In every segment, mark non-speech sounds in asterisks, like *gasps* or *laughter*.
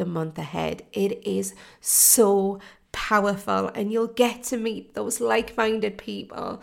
the month ahead. It is so powerful, and you'll get to meet those like minded people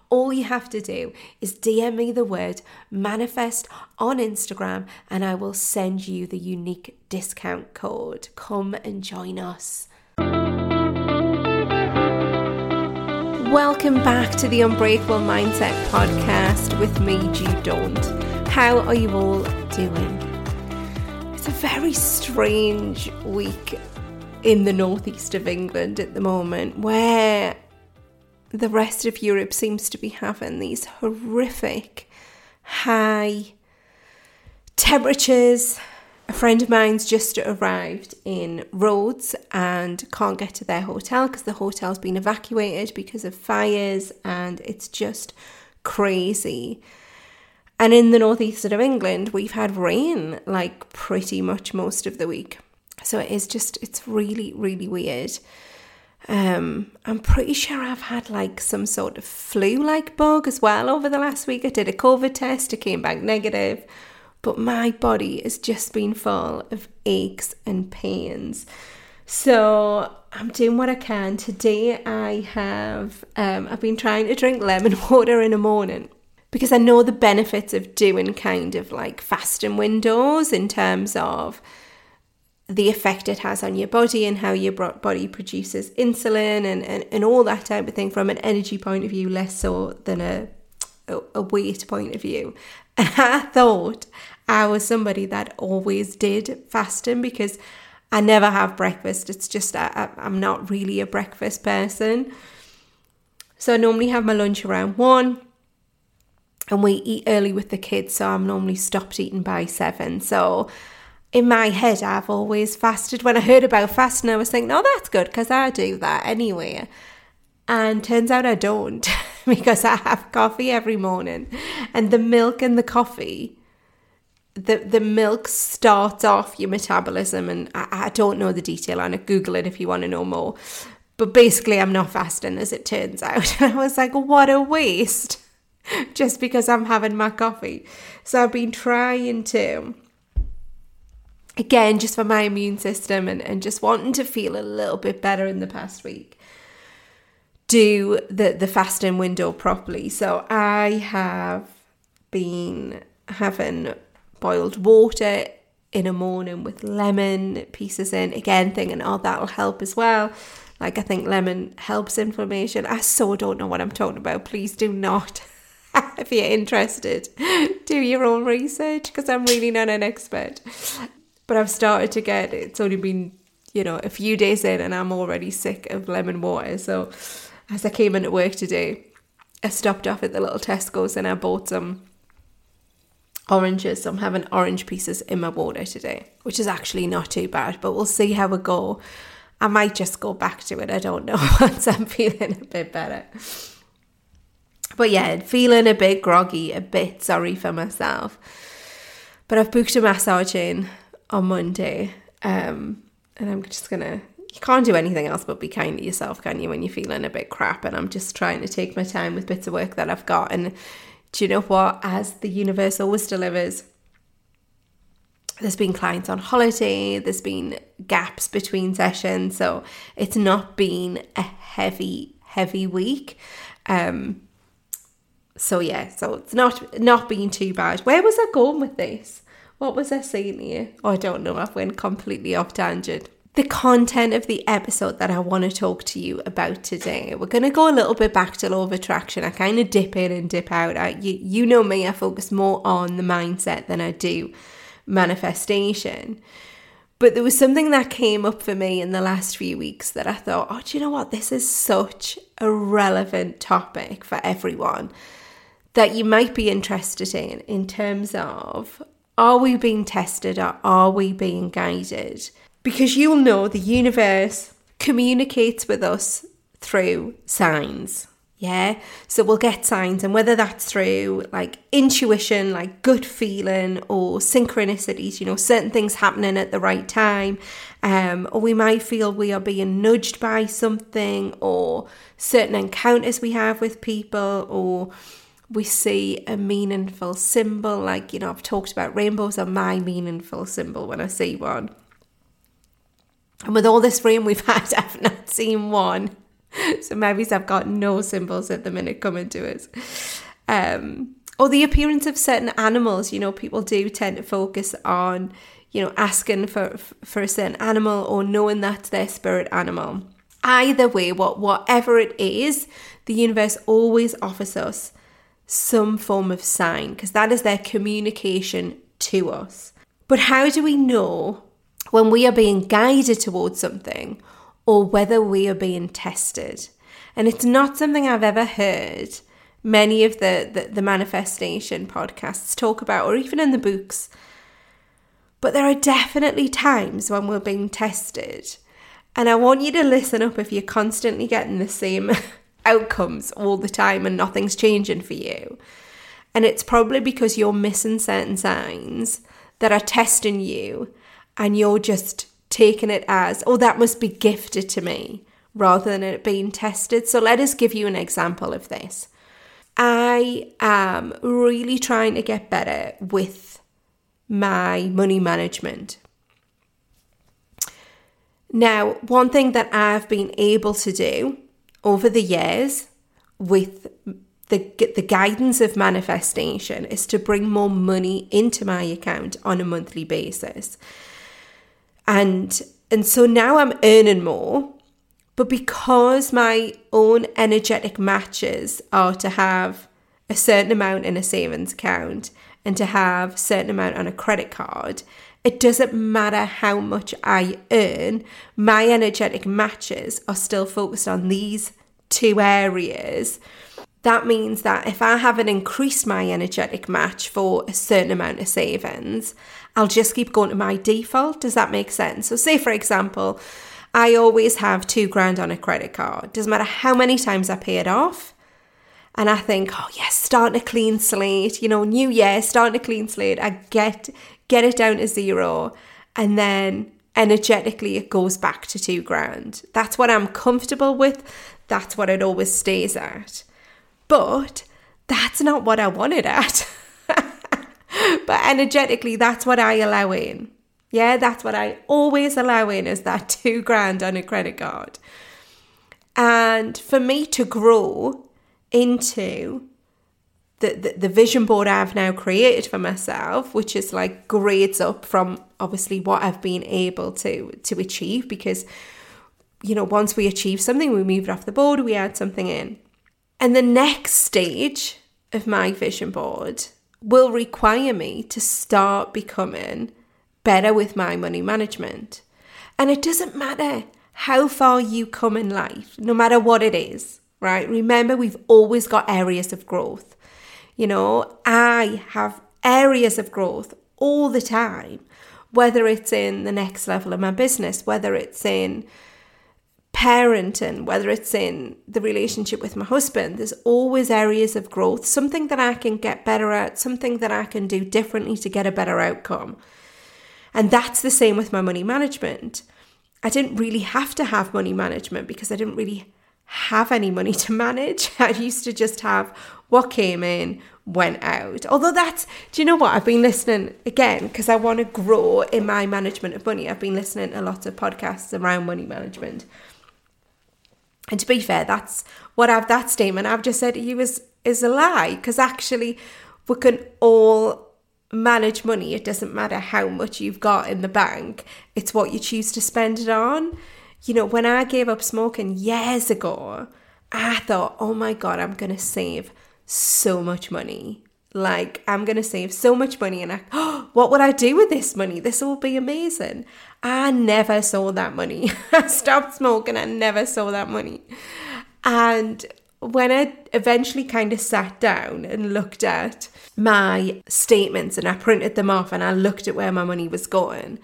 all you have to do is DM me the word manifest on Instagram and I will send you the unique discount code. Come and join us. Welcome back to the Unbreakable Mindset podcast with me, Jude Daunt. How are you all doing? It's a very strange week in the northeast of England at the moment where the rest of Europe seems to be having these horrific high temperatures. A friend of mine's just arrived in Rhodes and can't get to their hotel because the hotel's been evacuated because of fires and it's just crazy. And in the northeast of England, we've had rain like pretty much most of the week. So it is just, it's really, really weird. Um, I'm pretty sure I've had like some sort of flu like bug as well over the last week. I did a COVID test, it came back negative, but my body has just been full of aches and pains. So I'm doing what I can. Today I have um, I've been trying to drink lemon *laughs* water in the morning because I know the benefits of doing kind of like fasting windows in terms of the effect it has on your body and how your body produces insulin and, and, and all that type of thing from an energy point of view, less so than a, a, weight point of view. *laughs* And I thought I was somebody that always did fasting because I never have breakfast. It's just I, I'm not really a breakfast person. So I normally have my lunch around one and we eat early with the kids. So I'm normally stopped eating by seven. So in my head, I've always fasted. When I heard about fasting, I was thinking, oh, that's good because I do that anyway. And turns out I don't *laughs* because I have coffee every morning. And the milk and the coffee, the, the milk starts off your metabolism. And I, I don't know the detail on it. Google it if you want to know more. But basically, I'm not fasting as it turns *laughs* out. And I was like, what a waste *laughs* just because I'm having my coffee. So I've been trying to again, just for my immune system and, and just wanting to feel a little bit better in the past week, do the, the fasting window properly. So I have been having boiled water in a morning with lemon pieces in, again, thinking, oh, that'll help as well. Like, I think lemon helps inflammation. I so don't know what I'm talking about. Please do not. *laughs* if you're interested, do your own research because I'm really not an expert. But I've started to get it's only been, you know, a few days in and I'm already sick of lemon water. So as I came into work today, I stopped off at the little Tesco's and I bought some oranges. So I'm having orange pieces in my water today, which is actually not too bad, but we'll see how we go. I might just go back to it. I don't know *laughs* once I'm feeling a bit better. But yeah, feeling a bit groggy, a bit sorry for myself. But I've booked a massage in on Monday. Um, and I'm just gonna you can't do anything else but be kind to yourself, can you, when you're feeling a bit crap? And I'm just trying to take my time with bits of work that I've got. And do you know what? As the universe always delivers, there's been clients on holiday, there's been gaps between sessions, so it's not been a heavy, heavy week. Um, so yeah, so it's not not been too bad. Where was I going with this? What was I saying here? Oh, I don't know. I've went completely off tangent. The content of the episode that I want to talk to you about today. We're going to go a little bit back to law of attraction. I kind of dip in and dip out. I, you, you know me, I focus more on the mindset than I do manifestation. But there was something that came up for me in the last few weeks that I thought, oh, do you know what? This is such a relevant topic for everyone that you might be interested in, in terms of are we being tested or are we being guided? Because you'll know the universe communicates with us through signs. Yeah. So we'll get signs, and whether that's through like intuition, like good feeling, or synchronicities, you know, certain things happening at the right time, um, or we might feel we are being nudged by something, or certain encounters we have with people, or we see a meaningful symbol. Like, you know, I've talked about rainbows are my meaningful symbol when I see one. And with all this rain we've *laughs* had, I've not seen one. so maybe I've got no symbols at the minute coming to us. Um, or the appearance of certain animals. You know, people do tend to focus on, you know, asking for for a certain animal or knowing that's their spirit animal. Either way, what whatever it is, the universe always offers us some form of sign because that is their communication to us. But how do we know when we are being guided towards something or whether we are being tested. And it's not something I've ever heard many of the, the, the, manifestation podcasts talk about, or even in the books. But there are definitely times when we're being tested. And I want you to listen up if you're constantly getting the same *laughs* outcomes all the time and nothing's changing for you. And it's probably because you're missing certain signs that are testing you and you're just taking it as, oh, that must be gifted to me, rather than it being tested. So let us give you an example of this. I am really trying to get better with my money management. Now, one thing that I've been able to do over the years with the, the guidance of manifestation is to bring more money into my account on a monthly basis. And and so now I'm earning more, but because my own energetic matches are to have a certain amount in a savings account and to have a certain amount on a credit card, it doesn't matter how much I earn, my energetic matches are still focused on these two areas. That means that if I haven't increased my energetic match for a certain amount of savings, I'll just keep going to my default. Does that make sense? So, say for example, I always have two grand on a credit card. Doesn't matter how many times I pay it off. And I think, oh yes, starting a clean slate, you know, new year, starting a clean slate. I get get it down to zero, and then energetically it goes back to two grand. That's what I'm comfortable with. That's what it always stays at. But that's not what I wanted at. *laughs* but energetically, that's what I allow in. Yeah, that's what I always allow in is that *laughs* two grand on a credit card. And for me to grow into the, the, the, vision board I've now created for myself, which is like grades up from obviously what I've been able to to achieve because you know once we achieve something we move it off the board we add something in and the next stage of my vision board will require me to start becoming better with my money management. And it doesn't matter how far you come in life, no matter what it is, right? Remember, we've always got areas of growth. You know, I have areas of growth all the time, whether it's in the next level of my business, whether it's in parenting, whether it's in the relationship with my husband, there's always areas of growth, something that I can get better at, something that I can do differently to get a better outcome. And that's the same with my money management. I didn't really have to have money management because I didn't really have any money to manage. *laughs* I used to just have what came in, went out. Although that's, do you know what? I've been listening again because I want to grow in my management of money. I've been listening to lots of podcasts around money management. And to be fair, that's what I've that statement I've just said to you is is a lie because actually we can all manage money. It doesn't matter how much you've got in the bank. It's what you choose to spend it on. You know, when I gave up smoking years ago, I thought, "Oh my god, I'm going to save so much money. Like, I'm going to save so much money. And I, oh, *gasps* what would I do with this money? This will be amazing. I never saw that money. *laughs* I stopped smoking. I never saw that money. And when I eventually kind of sat down and looked at my statements and I printed them off and I looked at where my money was going,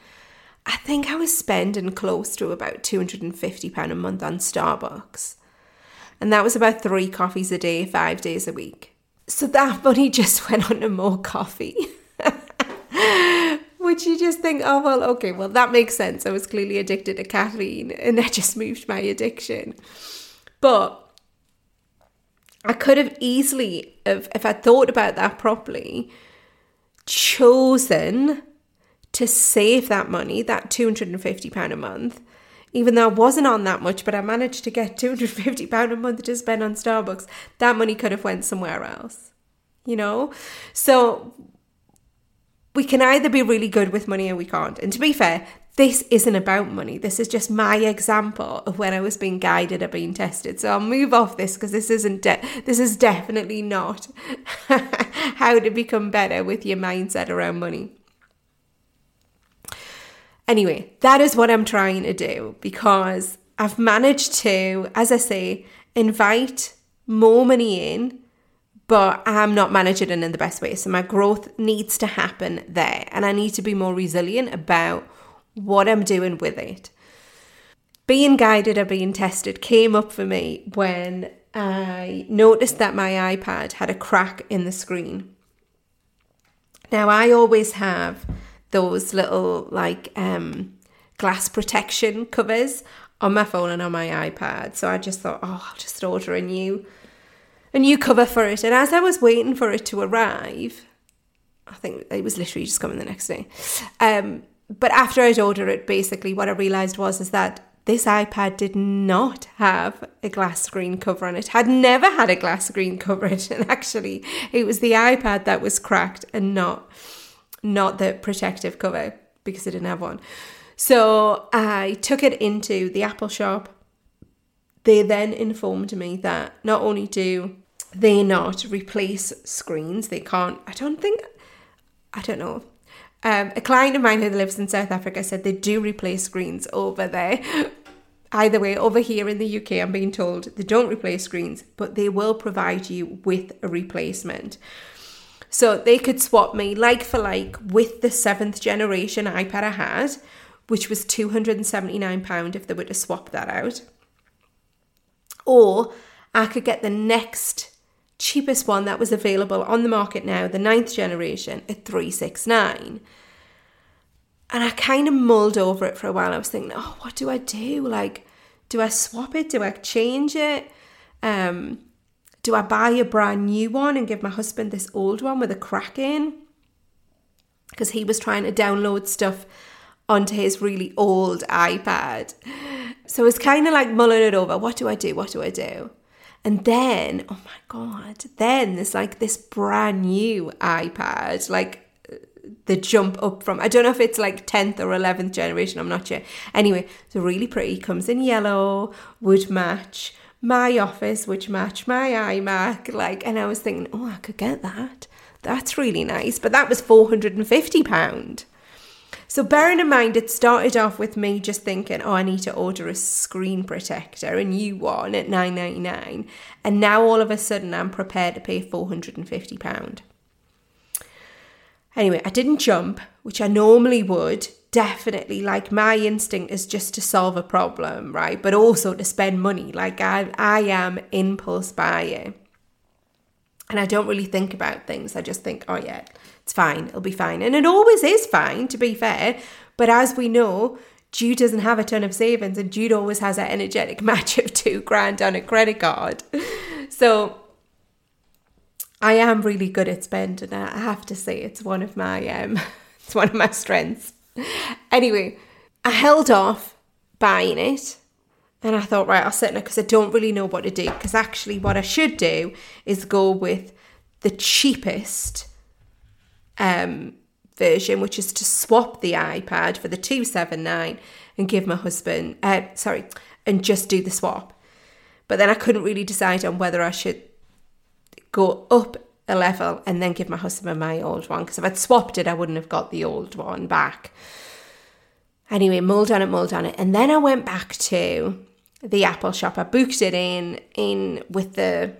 I think I was spending close to about £250 a month on Starbucks. And that was about three coffees a day, five days a week. So that *laughs* money just went on to more coffee. *laughs* Which you just think, oh, well, okay, well, that makes sense. I was clearly addicted to caffeine *laughs* and that just moved my addiction. But I could have easily, if, if I thought about that properly, chosen to save that money, that £250 a month, even though I wasn't on that much, but I managed to get £250 a month to spend on Starbucks, that money could have went somewhere else. You know? So we can either be really good with money or we can't. And to be fair, this isn't about money. This is just my example of when I was being guided or being tested. So I'll move off this because this isn't de- this is definitely not *laughs* how to become better with your mindset around money. Anyway, that is what I'm trying to do because I've managed to, as I say, invite more money in, but I'm not managing it in the best way. So my growth needs to happen there, and I need to be more resilient about what I'm doing with it. Being guided or being tested came up for me when I noticed that my iPad had a crack in the screen. Now, I always have those little like um, glass protection covers on my phone and on my iPad. So I just thought, oh, I'll just order a new a new cover for it. And as I was waiting for it to arrive, I think it was literally just coming the next day. Um, but after I'd ordered it, basically what I realised was is that this iPad did not have a glass screen cover on it. Had never had a glass screen cover *laughs* and actually, it was the iPad that was cracked and not not the protective cover because I didn't have one. So I took it into the Apple shop. They then informed me that not only do they not replace screens, they can't, I don't think, I don't know. Um, a client of mine who lives in South Africa said they do replace screens over there. *laughs* Either way, over here in the UK, I'm being told they don't replace screens, but they will provide you with a replacement. So they could swap me like for like with the seventh generation iPad I had, which was £279 if they were to swap that out. Or I could get the next cheapest one that was available on the market now, the ninth generation, at 369 And I kind of mulled over it for a while. I was thinking, oh, what do I do? Like, do I swap it? Do I change it? Um, do I buy a brand new one and give my husband this old one with a crack in? Because he was trying to download stuff onto his really old iPad. So it's kind of like mulling it over. What do I do? What do I do? And then, oh my God, then there's like this brand new iPad, like the jump up from, I don't know if it's like 10th or 11th generation, I'm not sure. Anyway, it's really pretty, comes in yellow, would match my office, which matched my iMac. Like, and I was thinking, oh, I could get that. That's really nice. But that was £450. So, bearing in mind, it started off with me just thinking, oh, I need to order a screen protector, a new one at nine ninety nine, And now all of a sudden, I'm prepared to pay £450. Anyway, I didn't jump, which I normally would, definitely like my instinct is just to solve a problem, right? But also to spend money. Like I I am impulse buyer. And I don't really think about things. I just think, oh yeah, it's fine, it'll be fine. And it always is fine, to be fair. But as we know, Jude doesn't have a ton of savings and Jude always has an energetic *laughs* match of two grand on a credit card. So I am really good at spending. I have to say it's one of my um *laughs* it's one of my strengths. *laughs* Anyway, I held off buying it and I thought, right, I'll sit it because I don't really know what to do. Because actually, what I should do is go with the cheapest um, version, which is to swap the iPad for the 279 and give my husband, uh, sorry, and just do the swap. But then I couldn't really decide on whether I should go up a level and then give my husband my old one. Because if I'd swapped it, I wouldn't have got the old one back. Anyway, mulled on it, mulled on it. And then I went back to the Apple shop. I booked it in in with the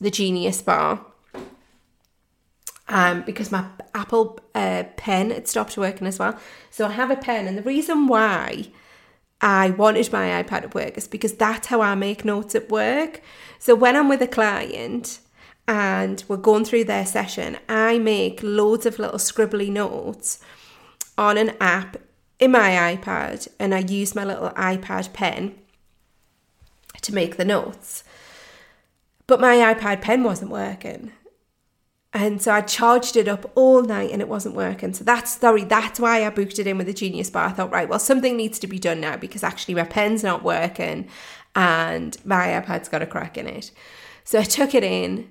the Genius Bar. Um, because my Apple uh, pen had stopped working as well. So I have a pen, and the reason why I wanted my iPad at work is because that's how I make notes at work. So when I'm with a client and we're going through their session, I make loads of little scribbly notes on an app in my iPad and I use my little iPad pen to make the notes. But my iPad pen wasn't working. And so I charged it up all night and it wasn't working. So that's sorry, that's why I booked it in with the Genius Bar. I thought, right, well, something needs to be done now because actually my pen's not working and my iPad's got a crack in it. So I took it in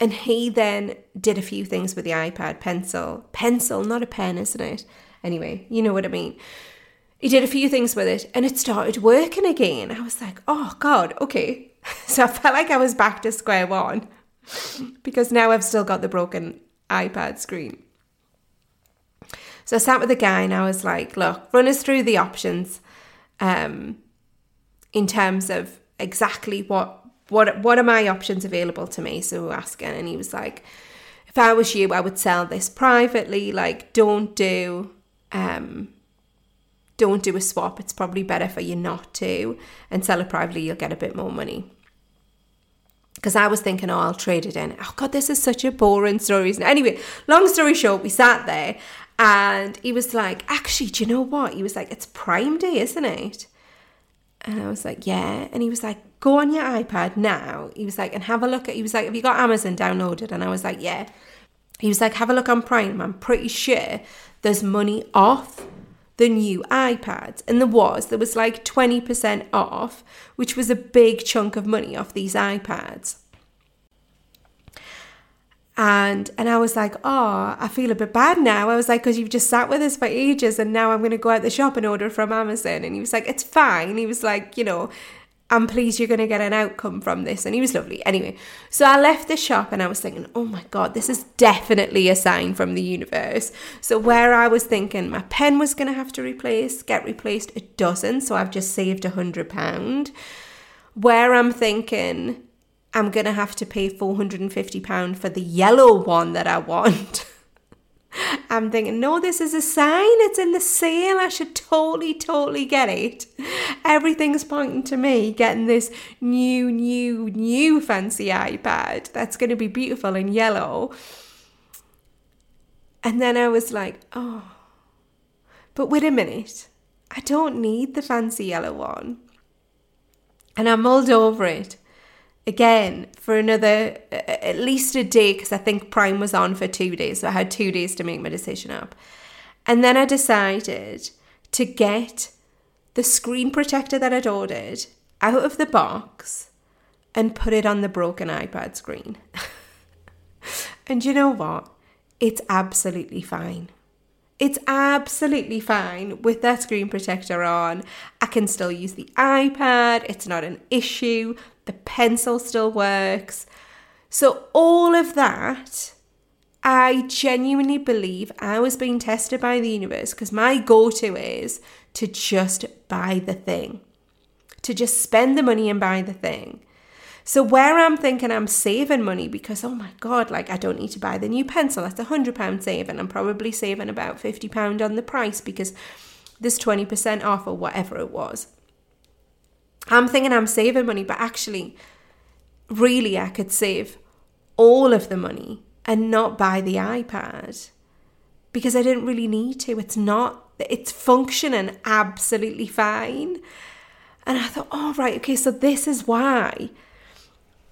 and he then did a few things with the iPad pencil. Pencil, not a pen, isn't it? Anyway, you know what I mean. He did a few things with it and it started working again. I was like, oh God, okay. *laughs* So I felt like I was back to square one *laughs* because now I've still got the broken iPad screen. So I sat with the guy and I was like, look, run us through the options um, in terms of exactly what what what are my options available to me? So we're asking and he was like, if I was you, I would sell this privately, like don't do um, don't do a swap. It's probably better for you not to and sell it privately. You'll get a bit more money. Because I was thinking, oh, I'll trade it in. Oh, God, this is such a boring story. Anyway, long story short, we sat there and he was like, actually, do you know what? He was like, it's Prime Day, isn't it? And I was like, yeah. And he was like, go on your iPad now. He was like, and have a look at, he was like, have you got Amazon downloaded? And I was like, yeah. He was like, have a look on Prime. I'm pretty sure there's money off the new iPads. And there was, there was like 20% off, which was a big chunk of money off these iPads. And and I was like, oh, I feel a bit bad now. I was like, because you've just sat with us for ages, and now I'm going to go out the shop and order from Amazon. And he was like, it's fine. He was like, you know, I'm pleased you're going to get an outcome from this. And he was lovely. Anyway, so I left the shop and I was thinking, oh my God, this is definitely a sign from the universe. So, where I was thinking my pen was going to have to replace, get replaced, it doesn't. So, I've just saved a £100. Where I'm thinking I'm going to have to pay £450 for the yellow one that I want. *laughs* I'm thinking, no, this is a sign. It's in the sale. I should totally, totally get it. Everything's pointing to me getting this new, new, new fancy iPad that's going to be beautiful in yellow. And then I was like, oh, but wait a minute. I don't need the fancy yellow one. And I mulled over it again for another at least a day because I think Prime was on for two days. So I had two days to make my decision up. And then I decided to get the screen protector that I'd ordered out of the box and put it on the broken iPad screen. *laughs* and you know what? It's absolutely fine. It's absolutely fine with that screen protector on. I can still use the iPad, it's not an issue the pencil still works. So, all of that, I genuinely believe I was being tested by the universe because my go to is to just buy the thing, to just spend the money and buy the thing. So, where I'm thinking I'm saving money because, oh my God, like I don't need to buy the new pencil, that's a £100 saving. I'm probably saving about £50 on the price because there's 20% off or whatever it was. I'm thinking I'm saving money, but actually, really, I could save all of the money and not buy the iPad because I didn't really need to. It's not it's functioning absolutely fine. And I thought, oh, right, okay, so this is why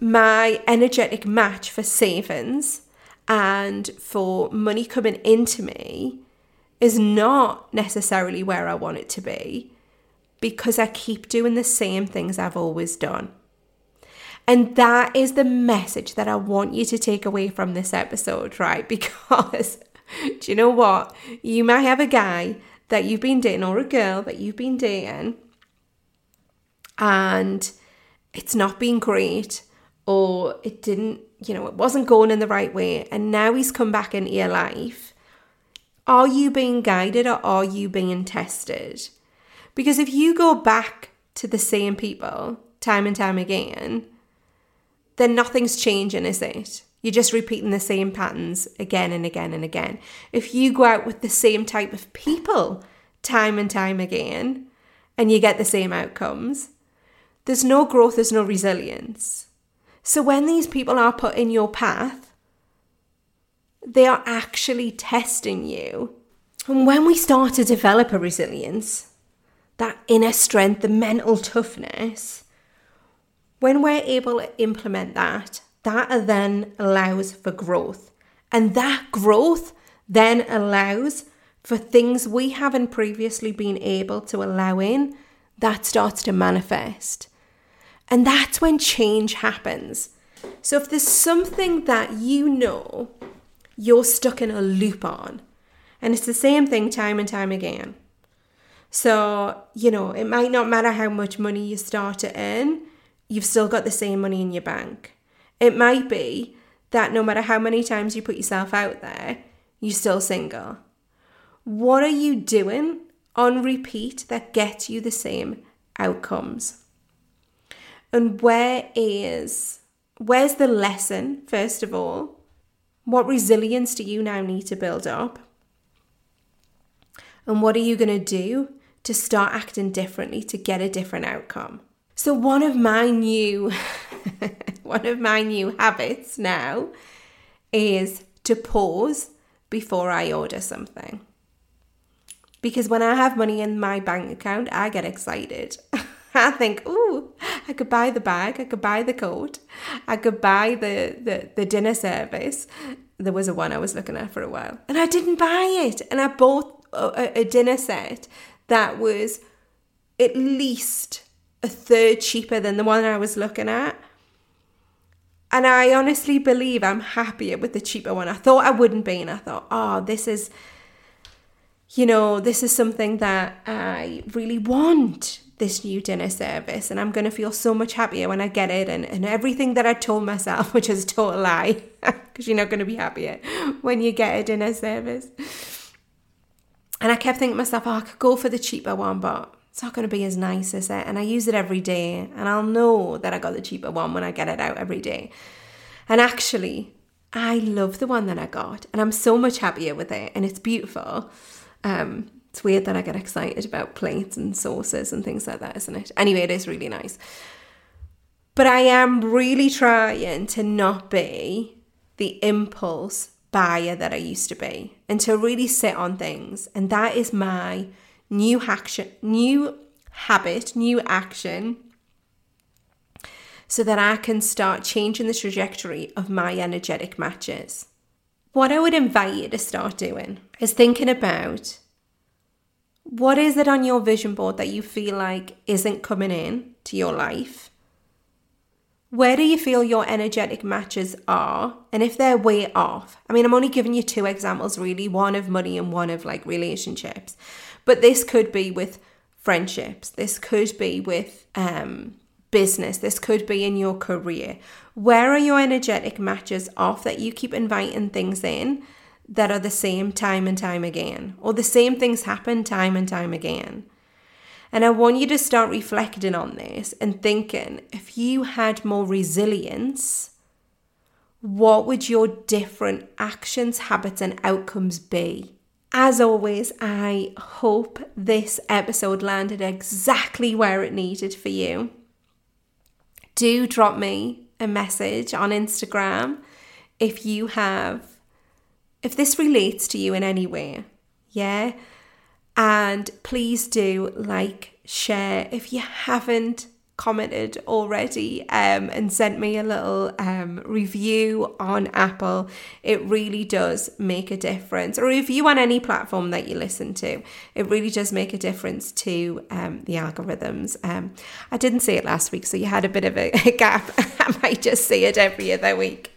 my energetic match for savings and for money coming into me is not necessarily where I want it to be because I keep doing the same things I've always done. And that is the message that I want you to take away from this episode, right? *laughs* Because do you know what? You might have a guy that you've been dating or a girl that you've been dating and it's not been great or it didn't, you know, it wasn't going in the right way and now he's come back into your life. Are you being guided or are you being tested? Because if you go back to the same people time and time again, then nothing's changing, is it? You're just repeating the same patterns again and again and again. If you go out with the same type of people time and time again and you get the same outcomes, there's no growth, there's no resilience. So when these people are put in your path, they are actually testing you. And when we start to develop a resilience, that inner strength, the mental toughness, when we're able to implement that, that then allows for growth. And that growth then allows for things we haven't previously been able to allow in, that starts to manifest. And that's when change happens. So if there's something that you know you're stuck in a loop on, and it's the same thing time and time again. So, you know, it might not matter how much money you start to earn, you've still got the same money in your bank. It might be that no matter how many times you put yourself out there, you're still single. What are you doing on repeat that gets you the same outcomes? And where is where's the lesson first of all? What resilience do you now need to build up? And what are you going to do to start acting differently to get a different outcome? So one of my new *laughs* one of my new habits now is to pause before I order something. Because when I have money in my bank account, I get excited. *laughs* I think, ooh, I could buy the bag, I could buy the coat, I could buy the, the, the dinner service. There was a one I was looking at for a while, and I didn't buy it. And I bought a, a dinner set that was at least a third cheaper than the one I was looking at. And I honestly believe I'm happier with the cheaper one. I thought I wouldn't be, and I thought, oh, this is, you know, this is something that I really want this new dinner service, and I'm going to feel so much happier when I get it. And, and everything that I told myself, *laughs* which is a total lie, *laughs* because you're not going to be happier when you get a dinner service. And I kept thinking to myself, oh, I could go for the cheaper one, but it's not going to be as nice as it. And I use it every day, and I'll know that I got the cheaper one when I get it out every day. And actually, I love the one that I got, and I'm so much happier with it, and it's beautiful. Um, it's weird that I get excited about plates and sauces and things like that, isn't it? Anyway, it is really nice. But I am really trying to not be the impulse buyer that I used to be and to really sit on things. And that is my new action, new habit, new action so that I can start changing the trajectory of my energetic matches. What I would invite you to start doing is thinking about what is it on your vision board that you feel like isn't coming in to your life? Where do you feel your energetic matches are? And if they're way off, I mean, I'm only giving you two examples really one of money and one of like relationships. But this could be with friendships, this could be with um, business, this could be in your career. Where are your energetic matches off that you keep inviting things in that are the same time and time again, or the same things happen time and time again? And I want you to start reflecting on this and thinking if you had more resilience, what would your different actions, habits, and outcomes be? As always, I hope this episode landed exactly where it needed for you. Do drop me a message on Instagram if you have, if this relates to you in any way. Yeah. And please do like, share if you haven't commented already um, and sent me a little um, review on Apple. It really does make a difference. Or review on any platform that you listen to. It really does make a difference to um, the algorithms. Um, I didn't say it last week, so you had a bit of a, *laughs* a gap. *laughs* I might just say it every other week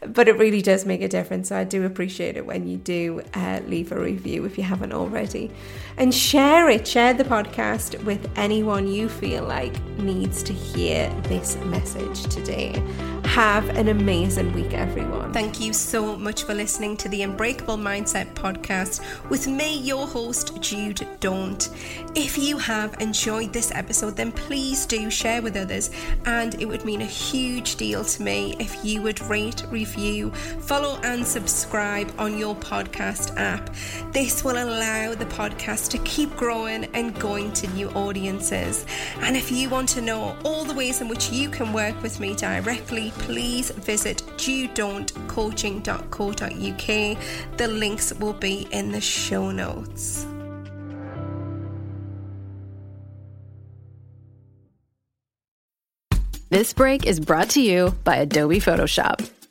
but it really does make a difference. So I do appreciate it when you do uh, leave a review if you haven't already. And share it, share the podcast with anyone you feel like needs to hear this message today. Have an amazing week, everyone. Thank you so much for listening to the Unbreakable Mindset podcast with me, your host, Jude Daunt. If you have enjoyed this episode, then please do share with others, and it would mean a huge deal to me if you would rate, review, follow, and subscribe on your podcast app. This will allow the podcast to keep growing and going to new audiences. And if you want to know all the ways in which you can work with me directly, please visit judedauntcoaching.co.uk. The links will be in the show notes. This break is brought to you by Adobe Photoshop.